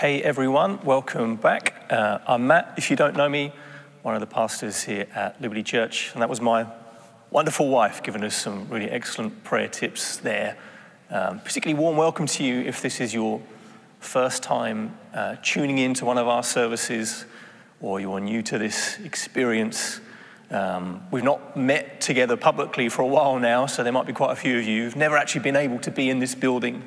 Hey everyone, welcome back. Uh, I'm Matt, if you don't know me, one of the pastors here at Liberty Church, and that was my wonderful wife giving us some really excellent prayer tips there. Um, particularly warm welcome to you if this is your first time uh, tuning in to one of our services or you're new to this experience. Um, we've not met together publicly for a while now, so there might be quite a few of you who've never actually been able to be in this building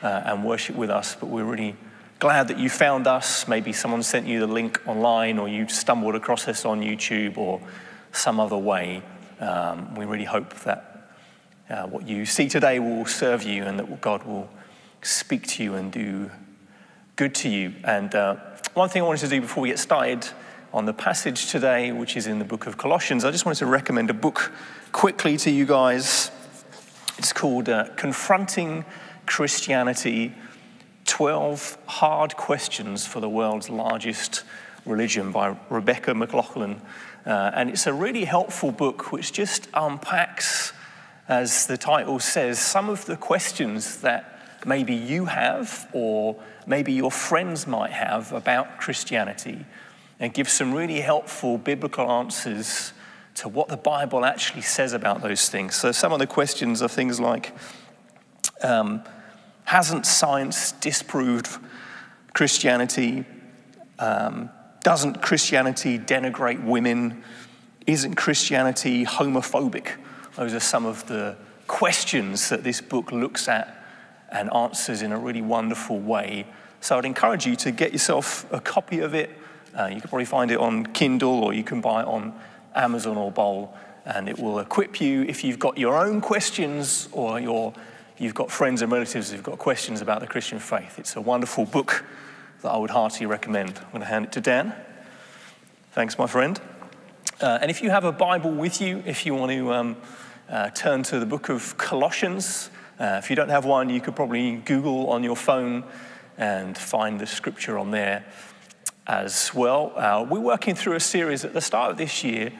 uh, and worship with us, but we're really glad that you found us. Maybe someone sent you the link online, or you stumbled across us on YouTube or some other way. Um, we really hope that uh, what you see today will serve you and that God will speak to you and do good to you. And uh, one thing I wanted to do before we get started on the passage today, which is in the book of Colossians, I just wanted to recommend a book quickly to you guys. It's called uh, Confronting Christianity 12 Hard Questions for the World's Largest Religion by Rebecca McLaughlin. Uh, and it's a really helpful book which just unpacks, as the title says, some of the questions that maybe you have or maybe your friends might have about Christianity and gives some really helpful biblical answers to what the Bible actually says about those things. So some of the questions are things like, um, Hasn't science disproved Christianity? Um, doesn't Christianity denigrate women? Isn't Christianity homophobic? Those are some of the questions that this book looks at and answers in a really wonderful way. So I'd encourage you to get yourself a copy of it. Uh, you can probably find it on Kindle or you can buy it on Amazon or Bol, and it will equip you if you've got your own questions or your you've got friends and relatives who've got questions about the Christian faith. It's a wonderful book that I would heartily recommend. I'm going to hand it to Dan. Thanks, my friend. Uh, and if you have a Bible with you, if you want to um, uh, turn to the book of Colossians, uh, if you don't have one, you could probably Google on your phone and find the scripture on there as well. Uh, we're working through a series at the start of this year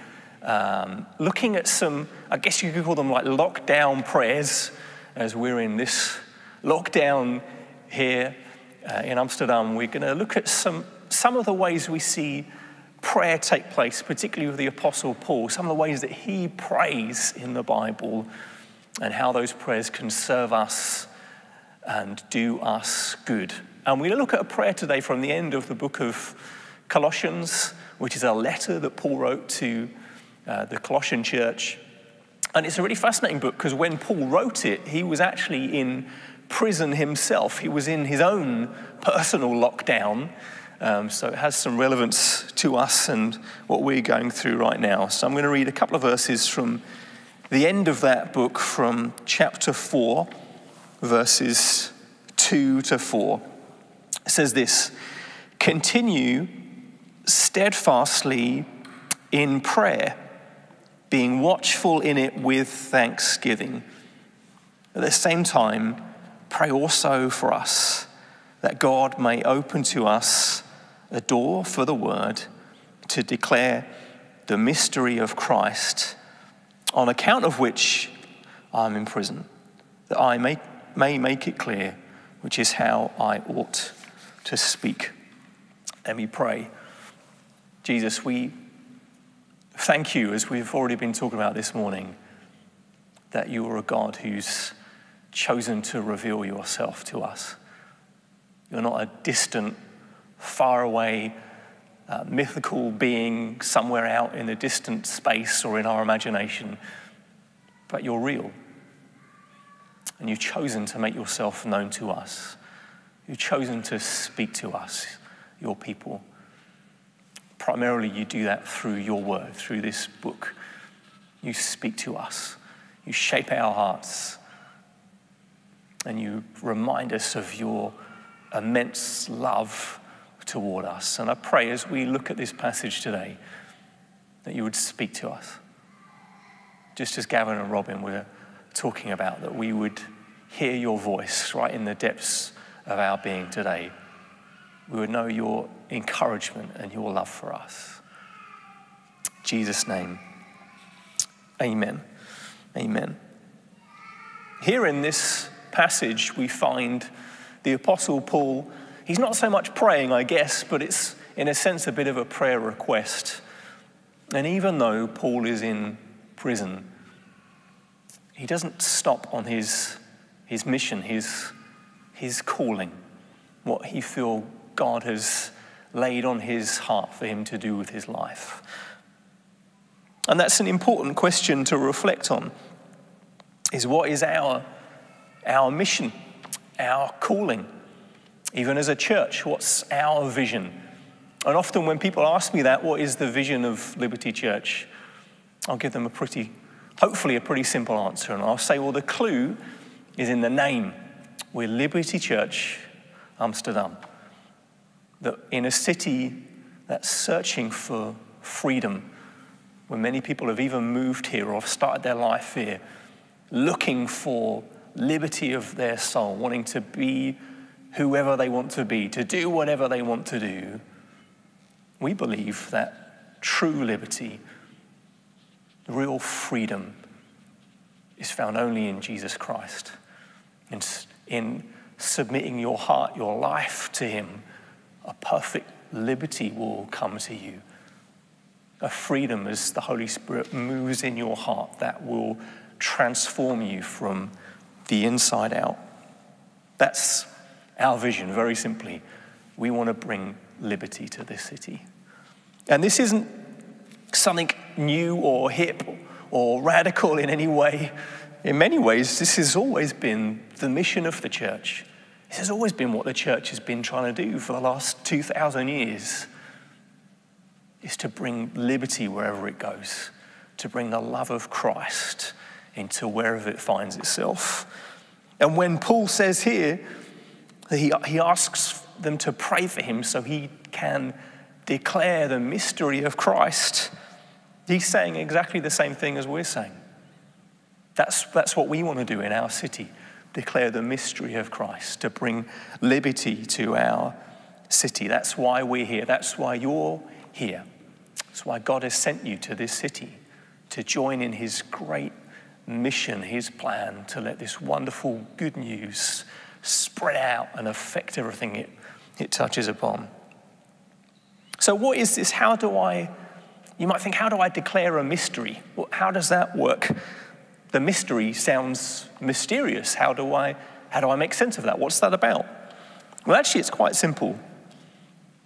um, looking at some, I guess you could call them like lockdown prayers as we're in this lockdown here uh, in Amsterdam, we're going to look at some, some of the ways we see prayer take place, particularly with the Apostle Paul, some of the ways that he prays in the Bible and how those prayers can serve us and do us good. And we're going to look at a prayer today from the end of the book of Colossians, which is a letter that Paul wrote to uh, the Colossian church. And it's a really fascinating book because when Paul wrote it, he was actually in prison himself. He was in his own personal lockdown. Um, so it has some relevance to us and what we're going through right now. So I'm going to read a couple of verses from the end of that book, from chapter 4, verses 2 to 4. It says this Continue steadfastly in prayer being watchful in it with thanksgiving. At the same time, pray also for us that God may open to us a door for the word to declare the mystery of Christ, on account of which I'm in prison, that I may, may make it clear which is how I ought to speak. Let me pray. Jesus, we Thank you, as we've already been talking about this morning, that you are a God who's chosen to reveal yourself to us. You're not a distant, far away, uh, mythical being somewhere out in a distant space or in our imagination, but you're real. And you've chosen to make yourself known to us. You've chosen to speak to us, your people primarily you do that through your word, through this book. You speak to us, you shape our hearts, and you remind us of your immense love toward us. And I pray as we look at this passage today that you would speak to us. Just as Gavin and Robin were talking about, that we would hear your voice right in the depths of our being today we would know your encouragement and your love for us. In Jesus' name, amen. Amen. Here in this passage, we find the Apostle Paul, he's not so much praying, I guess, but it's in a sense a bit of a prayer request. And even though Paul is in prison, he doesn't stop on his, his mission, his, his calling, what he feels God has laid on his heart for him to do with his life. And that's an important question to reflect on is what is our, our mission, our calling? Even as a church, what's our vision? And often when people ask me that, what is the vision of Liberty Church? I'll give them a pretty hopefully a pretty simple answer. And I'll say, well, the clue is in the name. We're Liberty Church, Amsterdam. That in a city that's searching for freedom, where many people have even moved here or have started their life here, looking for liberty of their soul, wanting to be whoever they want to be, to do whatever they want to do, we believe that true liberty real freedom is found only in Jesus Christ. In, in submitting your heart, your life to Him, a perfect liberty will come to you. A freedom as the Holy Spirit moves in your heart that will transform you from the inside out. That's our vision, very simply. We want to bring liberty to this city. And this isn't something new or hip or radical in any way. In many ways, this has always been the mission of the church. This has always been what the church has been trying to do for the last 2,000 years is to bring liberty wherever it goes, to bring the love of Christ into wherever it finds itself. And when Paul says here that he, he asks them to pray for him so he can declare the mystery of Christ, He's saying exactly the same thing as we're saying. That's, that's what we want to do in our city declare the mystery of Christ, to bring liberty to our city. That's why we're here. That's why you're here. That's why God has sent you to this city to join in his great mission, his plan to let this wonderful good news spread out and affect everything it, it touches upon. So, what is this? How do I you might think, how do I declare a mystery? How does that work? The mystery sounds mysterious. How do I, how do I make sense of that? What's that about? Well, actually, it's quite simple.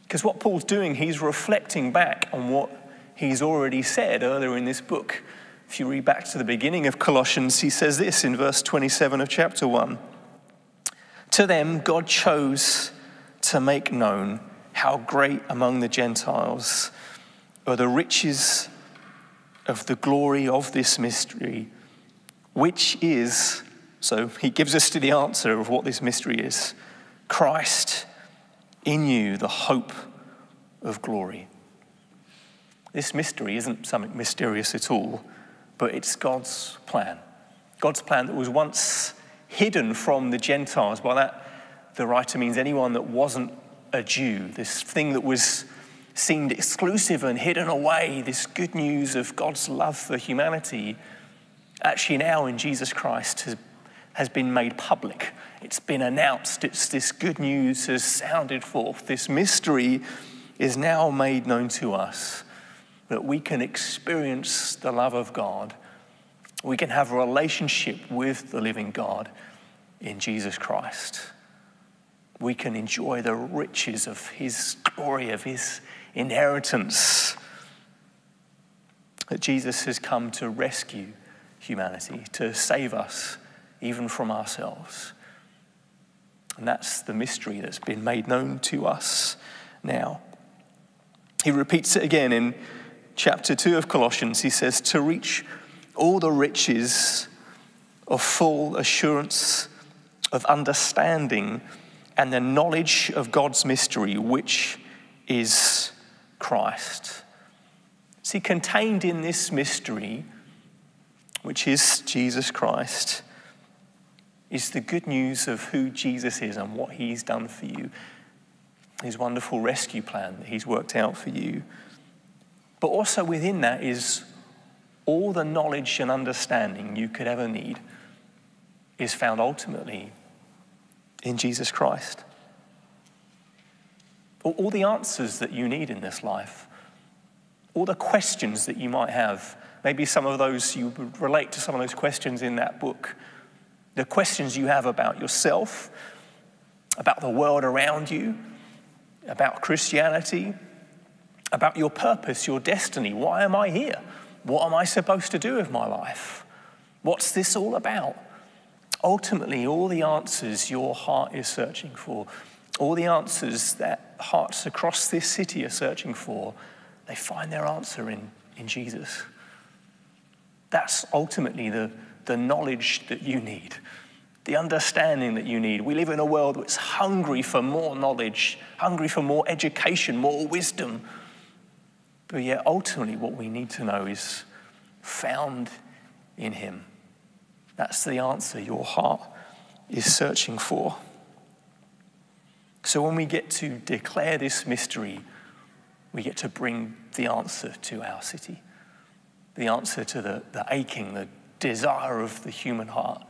Because what Paul's doing, he's reflecting back on what he's already said earlier in this book. If you read back to the beginning of Colossians, he says this in verse 27 of chapter 1 To them, God chose to make known how great among the Gentiles are the riches of the glory of this mystery, which is, so he gives us to the answer of what this mystery is Christ in you, the hope of glory. This mystery isn't something mysterious at all, but it's God's plan. God's plan that was once hidden from the Gentiles. By that, the writer means anyone that wasn't a Jew, this thing that was seemed exclusive and hidden away, this good news of God's love for humanity, actually now in Jesus Christ has, has been made public. It's been announced. It's this good news has sounded forth. This mystery is now made known to us that we can experience the love of God. We can have a relationship with the living God in Jesus Christ. We can enjoy the riches of His glory, of His inheritance. That Jesus has come to rescue humanity, to save us even from ourselves. And that's the mystery that's been made known to us now. He repeats it again in chapter 2 of Colossians. He says, To reach all the riches of full assurance of understanding and the knowledge of God's mystery, which is Christ. See, contained in this mystery, which is Jesus Christ, is the good news of who Jesus is and what he's done for you, his wonderful rescue plan that he's worked out for you. But also within that is all the knowledge and understanding you could ever need is found ultimately in Jesus Christ. all, the answers that you need in this life, all the questions that you might have. Maybe some of those you relate to some of those questions in that book. The questions you have about yourself, about the world around you, about Christianity, about your purpose, your destiny. Why am I here? What am I supposed to do with my life? What's this all about? Ultimately, all the answers your heart is searching for, all the answers that hearts across this city are searching for, they find their answer in, in Jesus. That's ultimately the, the knowledge that you need, the understanding that you need. We live in a world that's hungry for more knowledge, hungry for more education, more wisdom. But yet, ultimately, what we need to know is found in Him. That's the answer your heart is searching for. So, when we get to declare this mystery, we get to bring the answer to our city, the answer to the, the aching, the desire of the human heart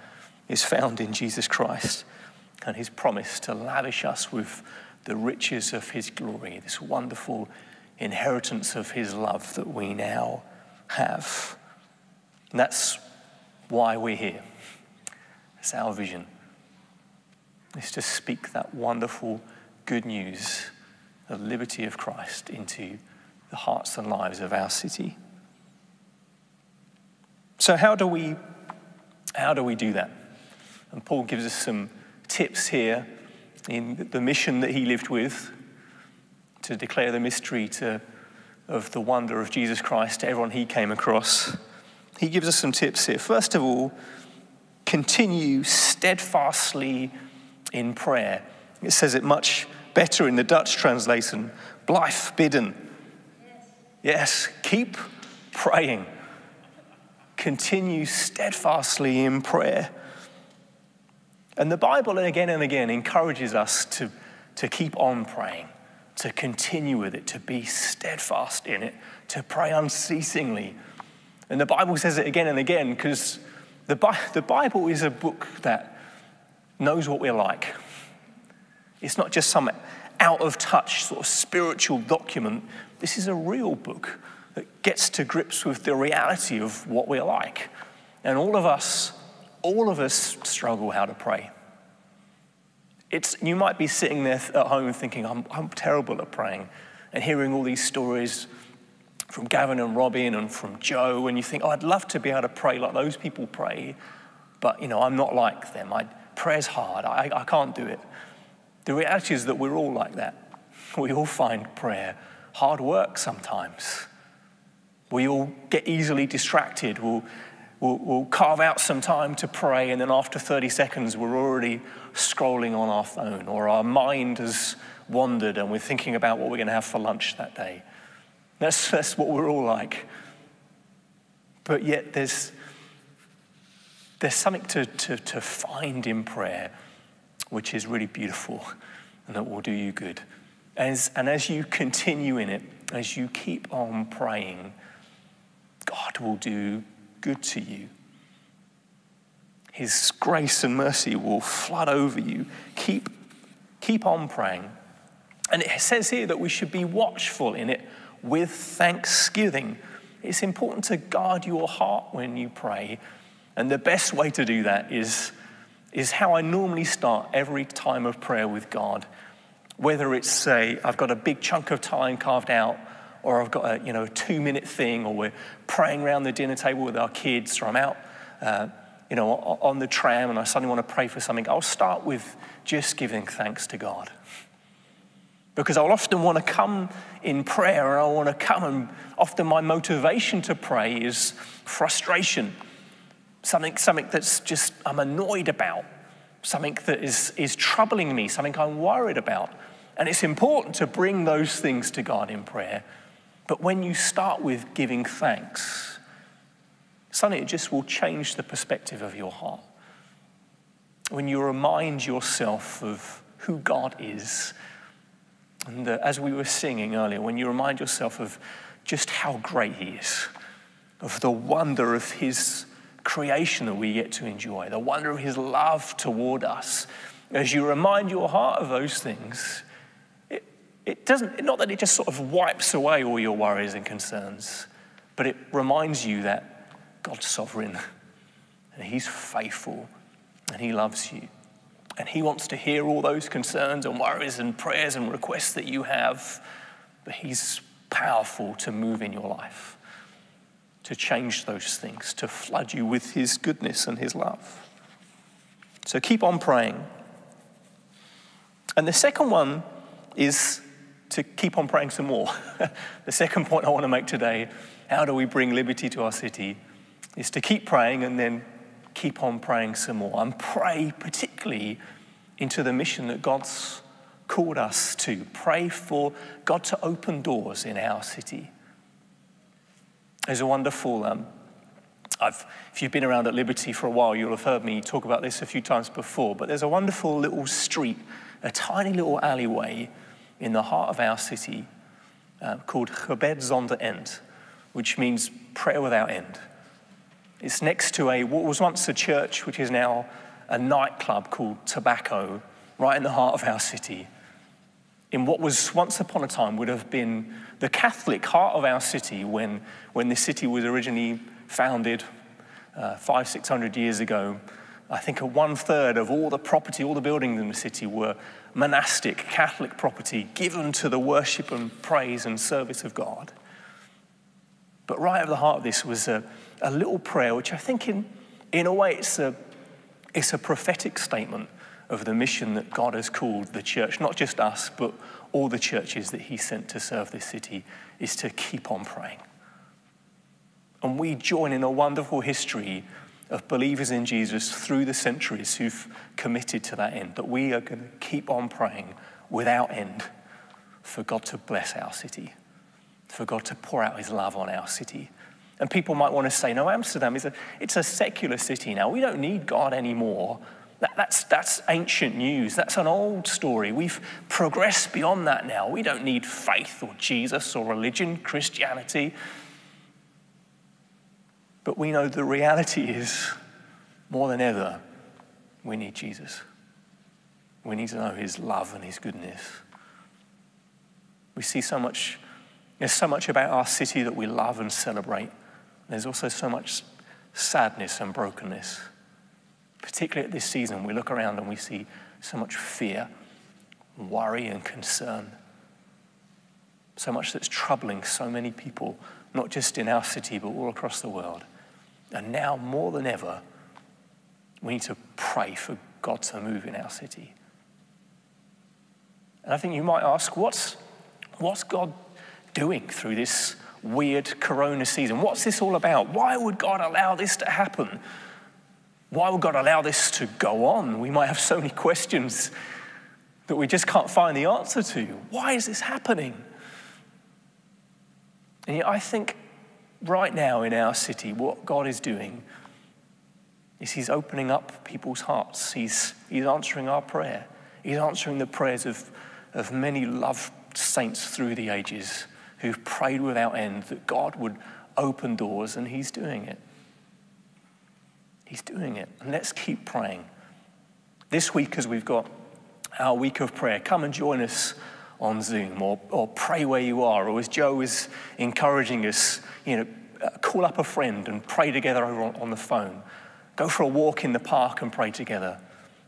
is found in Jesus Christ and his promise to lavish us with the riches of his glory, this wonderful inheritance of his love that we now have. And that's why we're here. It's our vision. Is to speak that wonderful good news the liberty of Christ into the hearts and lives of our city. So how do we how do we do that? And Paul gives us some tips here in the mission that he lived with to declare the mystery to, of the wonder of Jesus Christ to everyone he came across. He gives us some tips here. First of all, continue steadfastly in prayer. It says it much better in the Dutch translation. Blijf bidden. Yes, keep praying. Continue steadfastly in prayer. And the Bible, again and again, encourages us to, to keep on praying to continue with it, to be steadfast in it, to pray unceasingly. And the Bible says it again and again because the, Bi- the Bible is a book that knows what we're like. It's not just some out of touch sort of spiritual document. This is a real book that gets to grips with the reality of what we're like. And all of us, all of us struggle how to pray. It's, you might be sitting there at home thinking, I'm, I'm terrible at praying, and hearing all these stories from Gavin and Robin and from Joe, and you think, oh, I'd love to be able to pray like those people pray, but you know, I'm not like them. I, prayer's hard. I, I can't do it. The reality is that we're all like that. We all find prayer hard work sometimes. We all get easily distracted. We'll We'll, we'll, carve out some time to pray, and then after 30 seconds, we're already scrolling on our phone, or our mind has wandered and we're thinking about what we're going to have for lunch that day. That's, that's what we're all like. But yet, there's, there's something to, to, to find in prayer which is really beautiful and that will do you good. As, and as you continue in it, as you keep on praying, God will do good to you. His grace and mercy will flood over you. Keep, keep on praying. And it says here that we should be watchful in it with thanksgiving. It's important to guard your heart when you pray. And the best way to do that is, is how I normally start every time of prayer with God. Whether it's, say, I've got a big chunk of time carved out or I've got a, you know, two minute thing, or we're praying around the dinner table with our kids, or I'm out, uh, you know, on the tram and I suddenly want to pray for something, I'll start with just giving thanks to God. Because I'll often want to come in prayer and I want to come, and often my motivation to pray is frustration, something, something that's just I'm annoyed about, something that is, is troubling me, something I'm worried about. And it's important to bring those things to God in prayer but when you start with giving thanks, suddenly it just will change the perspective of your heart. When you remind yourself of who God is, and as we were singing earlier, when you remind yourself of just how great He is, of the wonder of His creation that we get to enjoy, the wonder of His love toward us, as you remind your heart of those things, it doesn't, not that it just sort of wipes away all your worries and concerns, but it reminds you that God's sovereign and He's faithful and He loves you. And He wants to hear all those concerns and worries and prayers and requests that you have, but He's powerful to move in your life, to change those things, to flood you with His goodness and His love. So keep on praying. And the second one is to keep on praying some more. the second point I want to make today how do we bring liberty to our city? is to keep praying and then keep on praying some more. And pray particularly into the mission that God's called us to. Pray for God to open doors in our city. There's a wonderful, um, if you've been around at Liberty for a while, you'll have heard me talk about this a few times before, but there's a wonderful little street, a tiny little alleyway in the heart of our city uh, called Gebed Zonder End, which means prayer without end. It's next to a what was once a church, which is now a nightclub called Tobacco, right in the heart of our city. In what was once upon a time would have been the Catholic heart of our city when, when the city was originally founded uh, five, six hundred years ago. I think a one third of all the property, all the buildings in the city were monastic Catholic property given to the worship and praise and service of God. But right at the heart of this was a, a little prayer, which I think, in, in a way, it's a, it's a prophetic statement of the mission that God has called the church, not just us, but all the churches that He sent to serve this city, is to keep on praying. And we join in a wonderful history of believers in Jesus through the centuries who've committed to that end, that we are going to keep on praying without end for God to bless our city, for God to pour out His love on our city and people might want to say, no, Amsterdam is a, it's a secular city now. We don't need God anymore. That, that's, that's ancient news. That's an old story. We've progressed beyond that now. We don't need faith or Jesus or religion, Christianity. But we know the reality is more than ever, we need Jesus. We need to know his love and his goodness. We see so much, there's so much about our city that we love and celebrate. There's also so much sadness and brokenness. Particularly at this season, we look around and we see so much fear, worry, and concern. So much that's troubling so many people, not just in our city, but all across the world. And now, more than ever, we need to pray for God to move in our city. And I think you might ask, what's, what's God doing through this weird corona season. What's this all about? Why would God allow this to happen? Why would God allow this to go on? We might have so many questions that we just can't find the answer to. Why is this happening? And yet, I think right now in our city, what God is doing is He's opening up people's hearts. He's, he's answering our prayer. He's answering the prayers of, of many loved saints through the ages who've prayed without end that God would open doors, and He's doing it. He's doing it. And let's keep praying. This week, as we've got our week of prayer, come and join us on Zoom or, or pray where you are. Or as Joe is encouraging us, you know, uh, call up a friend and pray together over on, on the phone. Go for a walk in the park and pray together.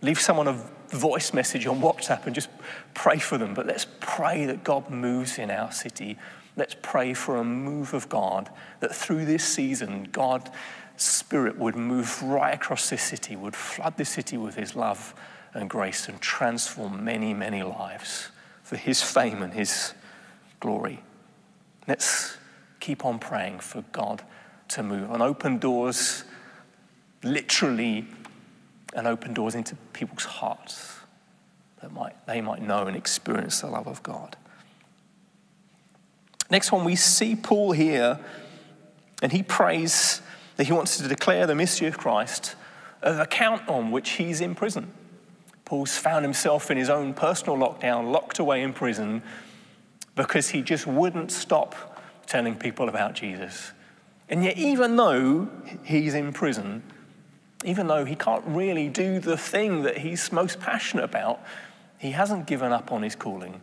Leave someone a voice message on WhatsApp and just pray for them. But let's pray that God moves in our city Let's pray for a move of God, that through this season, God's Spirit would move right across this city, would flood this city with His love and grace and transform many, many lives for His fame and His glory. Let's keep on praying for God to move and open doors, literally, and open doors into people's hearts that might, they might know and experience the love of God. Next one, we see Paul here, and he prays that he wants to declare the mystery of Christ, of account on which he's in prison. Paul's found himself in his own personal lockdown, locked away in prison, because he just wouldn't stop telling people about Jesus. And yet, even though he's in prison, even though he can't really do the thing that he's most passionate about, he hasn't given up on his calling.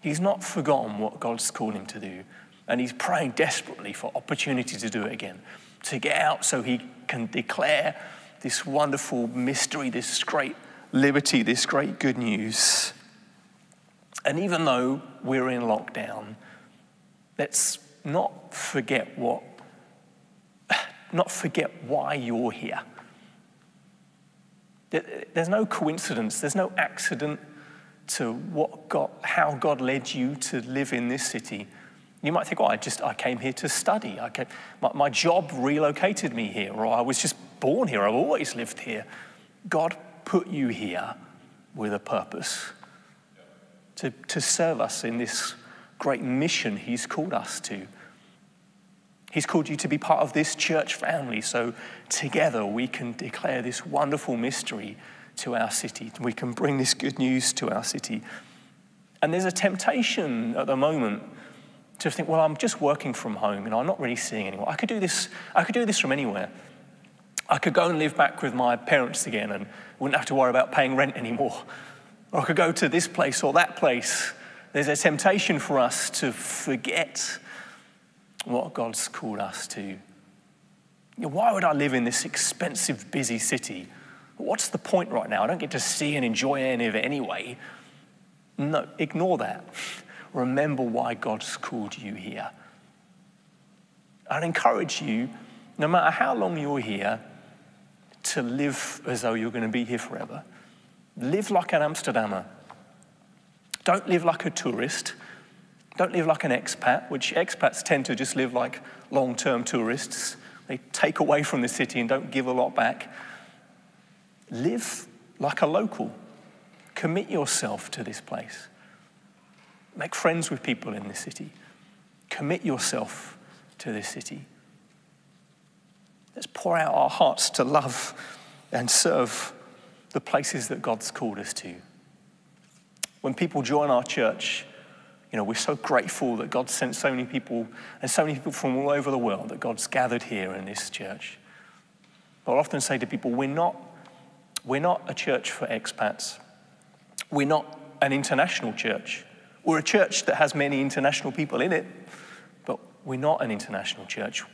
He's not forgotten what God's called him to do. And he's praying desperately for opportunity to do it again, to get out so he can declare this wonderful mystery, this great liberty, this great good news. And even though we're in lockdown, let's not forget what, not forget why you're here. There's no coincidence, there's no accident to what God, how God led you to live in this city. You might think, well, I just I came here to study. I came, my, my job relocated me here, or I was just born here. I've always lived here. God put you here with a purpose to, to serve us in this great mission He's called us to. He's called you to be part of this church family, so together we can declare this wonderful mystery to our city. We can bring this good news to our city. And there's a temptation at the moment to think, well, I'm just working from home, know, I'm not really seeing anyone. I could do this, I could do this from anywhere. I could go and live back with my parents again and wouldn't have to worry about paying rent anymore. Or I could go to this place or that place. There's a temptation for us to forget what God's called us to. Why would I live in this expensive, busy city? What's the point right now? I don't get to see and enjoy any of it anyway. No, ignore that. Remember why God's called you here. I'd encourage you, no matter how long you're here, to live as though you're going to be here forever. Live like an Amsterdammer. Don't live like a tourist. Don't live like an expat, which expats tend to just live like long term tourists. They take away from the city and don't give a lot back. Live like a local. Commit yourself to this place. Make friends with people in this city. Commit yourself to this city. Let's pour out our hearts to love and serve the places that God's called us to. When people join our church, you know, we're so grateful that God sent so many people and so many people from all over the world that God's gathered here in this church. But I often say to people, we're not, we're not a church for expats. We're not an international church. We're a church that has many international people in it, but we're not an international church.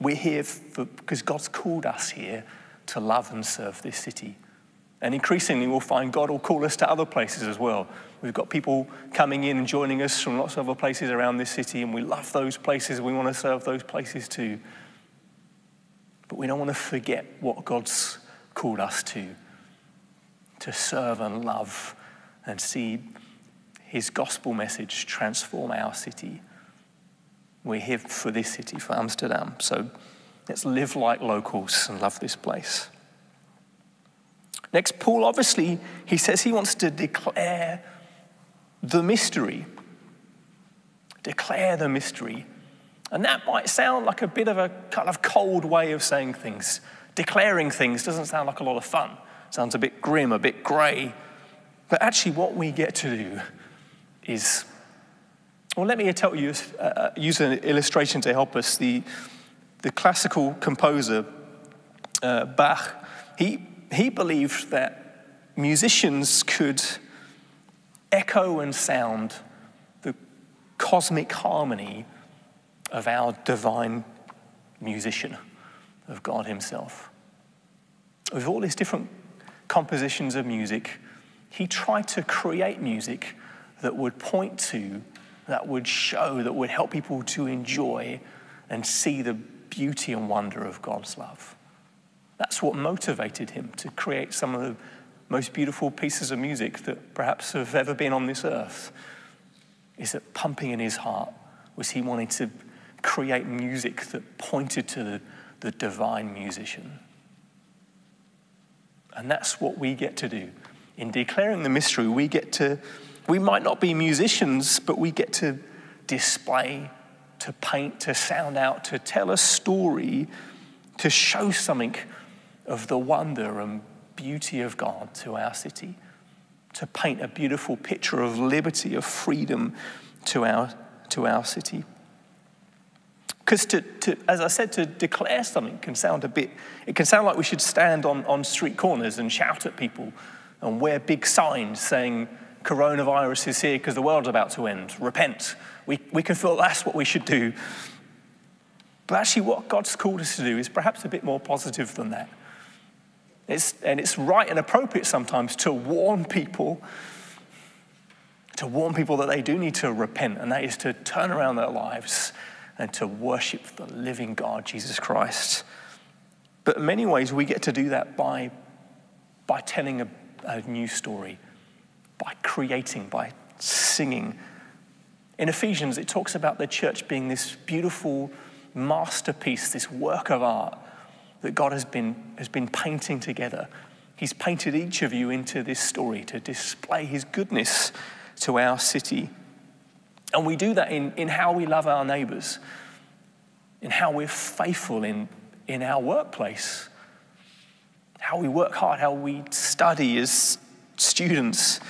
We're here for, because God's called us here to love and serve this city. And increasingly, we'll find God will call us to other places as well. We've got people coming in and joining us from lots of other places around this city, and we love those places. We want to serve those places too. But we don't want to forget what God's called us to to serve and love and see his gospel message transform our city. We're here for this city, for Amsterdam. So let's live like locals and love this place. Next, Paul obviously, he says he wants to declare the mystery. Declare the mystery. And that might sound like a bit of a kind of cold way of saying things. Declaring things doesn't sound like a lot of fun. It sounds a bit grim, a bit grey. But actually, what we get to do is, well, let me tell you, uh, use an illustration to help us. The, the classical composer, uh, Bach, he, he believed that musicians could echo and sound the cosmic harmony of our divine musician, of God Himself. With all these different compositions of music, he tried to create music that would point to, that would show, that would help people to enjoy and see the beauty and wonder of God's love. That's what motivated him to create some of the most beautiful pieces of music that perhaps have ever been on this earth. Is that pumping in his heart was he wanting to create music that pointed to the, the divine musician. And that's what we get to do. In declaring the mystery, we get to we might not be musicians, but we get to display, to paint, to sound out, to tell a story, to show something of the wonder and beauty of God to our city, to paint a beautiful picture of liberty, of freedom to our, to our city. Because to, to, as I said, to declare something can sound a bit, it can sound like we should stand on, on street corners and shout at people and wear big signs saying, coronavirus is here because the world's about to end. Repent. We, we can feel that's what we should do. But actually, what God's called us to do is perhaps a bit more positive than that. It's, and it's right and appropriate sometimes to warn people, to warn people that they do need to repent, and that is to turn around their lives and to worship the living God, Jesus Christ. But in many ways, we get to do that by, by telling a, a new story, by creating, by singing. In Ephesians, it talks about the church being this beautiful masterpiece, this work of art that God has been, has been painting together. He's painted each of you into this story to display his goodness to our city. And we do that in, in how we love our neighbors, in how we're faithful in in our workplace, how we work hard, how we study as students,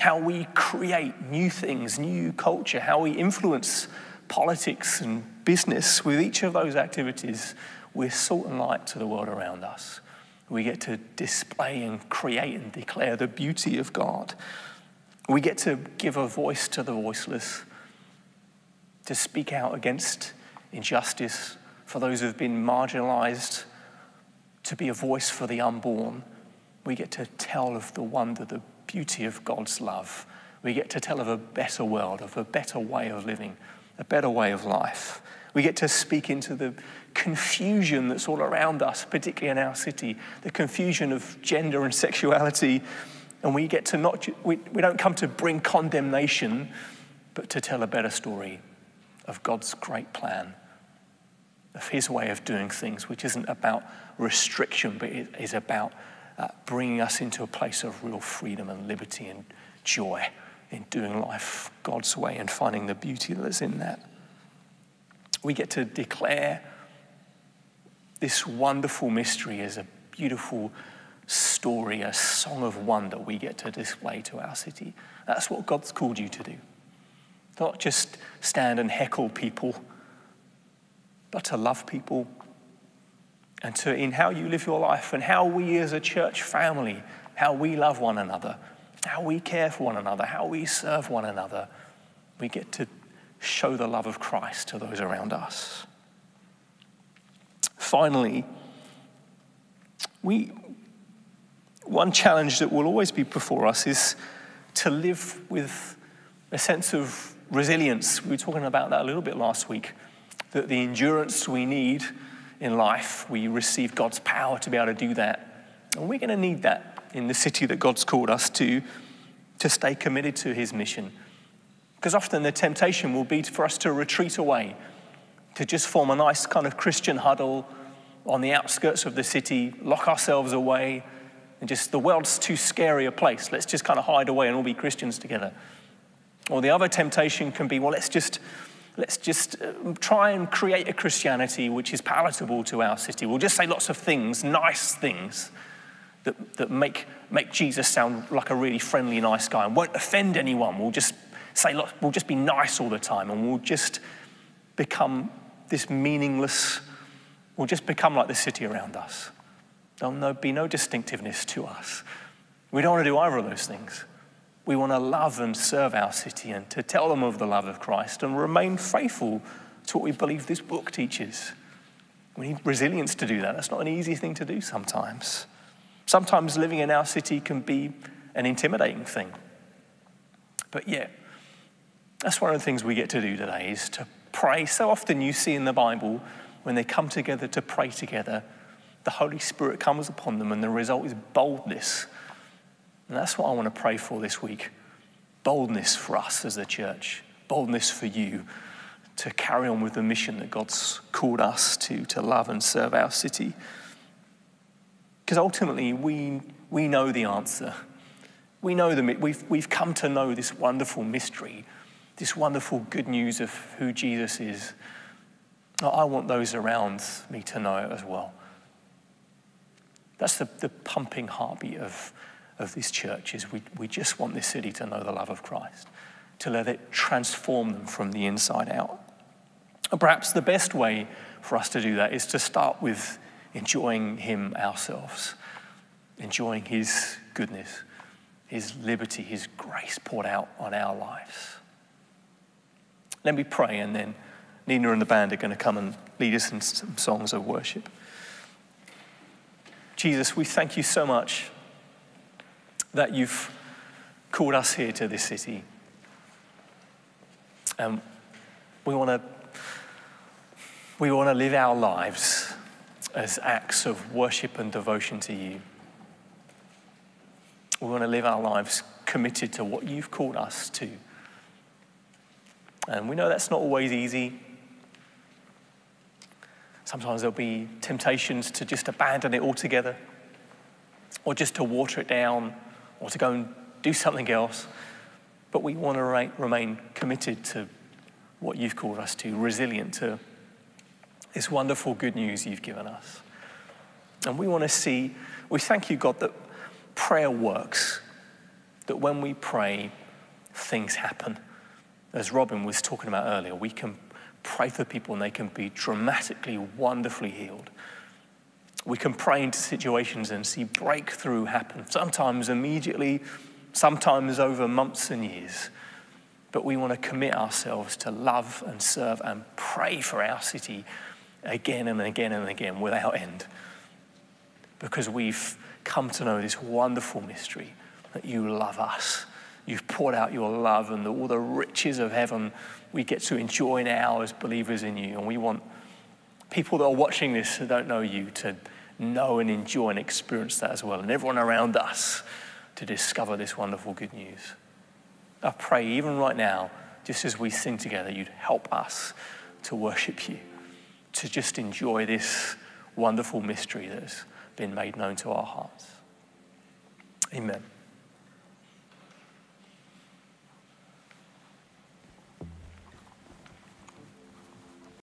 how we create new things, new culture, how we influence politics and business. With each of those activities, we're salt and light to the world around us. We get to display and create and declare the beauty of God. We get to give a voice to the voiceless, to speak out against injustice, for those who've been marginalized, to be a voice for the unborn. We get to tell of the wonder, the beauty of God's love. We get to tell of a better world, of a better way of living, a better way of life. We get to speak into the confusion that's all around us, particularly in our city, the confusion of gender and sexuality. And we get to not, we, we don't come to bring condemnation, but to tell a better story of God's great plan of his way of doing things, which isn't about restriction, but it is about uh, bringing us into a place of real freedom and liberty and joy in doing life God's way and finding the beauty that's in that. We get to declare this wonderful mystery as a beautiful story, a song of wonder we get to display to our city. That's what God's called you to do. Not just stand and heckle people but to love people and to in how you live your life and how we as a church family, how we love one another, how we care for one another, how we serve one another, we get to show the love of Christ to those around us. Finally, we, one challenge that will always be before us is to live with a sense of resilience. We were talking about that a little bit last week that the endurance we need in life, we receive God's power to be able to do that. And we're going to need that in the city that God's called us to, to stay committed to his mission. Because often the temptation will be for us to retreat away, to just form a nice kind of Christian huddle on the outskirts of the city, lock ourselves away, and just the world's too scary a place. Let's just kind of hide away and all be Christians together. Or the other temptation can be, well, let's just let's just uh, try and create a Christianity which is palatable to our city. We'll just say lots of things, nice things, that, that make, make Jesus sound like a really friendly, nice guy and won't offend anyone. We'll just say, we'll just be nice all the time and we'll just become this meaningless, we'll just become like the city around us. There'll be no distinctiveness to us. We don't want to do either of those things. We want to love and serve our city and to tell them of the love of Christ and remain faithful to what we believe this book teaches. We need resilience to do that. That's not an easy thing to do sometimes. Sometimes living in our city can be an intimidating thing. But yet, that's one of the things we get to do today is to pray. So often you see in the Bible when they come together to pray together, the Holy Spirit comes upon them and the result is boldness and that's what I want to pray for this week boldness for us as a church, boldness for you to carry on with the mission that God's called us to, to love and serve our city. Because ultimately, we, we know the answer. We know the, we've, we've come to know this wonderful mystery, this wonderful good news of who Jesus is. I want those around me to know it as well. That's the, the pumping heartbeat of, of this church is we, we just want this city to know the love of Christ, to let it transform them from the inside out. Perhaps the best way for us to do that is to start with enjoying Him ourselves, enjoying His goodness, His liberty, His grace poured out on our lives. Let me pray, and then Nina and the band are going to come and lead us in some songs of worship. Jesus, we thank you so much that you've called us here to this city. And we want to we want to live our lives as acts of worship and devotion to you. We want to live our lives committed to what you've called us to. And we know that's not always easy. Sometimes there'll be temptations to just abandon it altogether, or just to water it down, or to go and do something else. But we want to remain committed to what you've called us to, resilient to this wonderful good news you've given us. And we want to see, we thank you, God, that prayer works, that when we pray, things happen. As Robin was talking about earlier, we can pray for people and they can be dramatically, wonderfully healed. We can pray into situations and see breakthrough happen, sometimes immediately, sometimes over months and years. But we want to commit ourselves to love and serve and pray for our city again and again and again without end. Because we've come to know this wonderful mystery that you love us. You've poured out your love and all the riches of heaven we get to enjoy now as believers in you. And we want people that are watching this who don't know you to know and enjoy and experience that as well. And everyone around us to discover this wonderful good news. I pray, even right now, just as we sing together, you'd help us to worship you to just enjoy this wonderful mystery that's been made known to our hearts. Amen.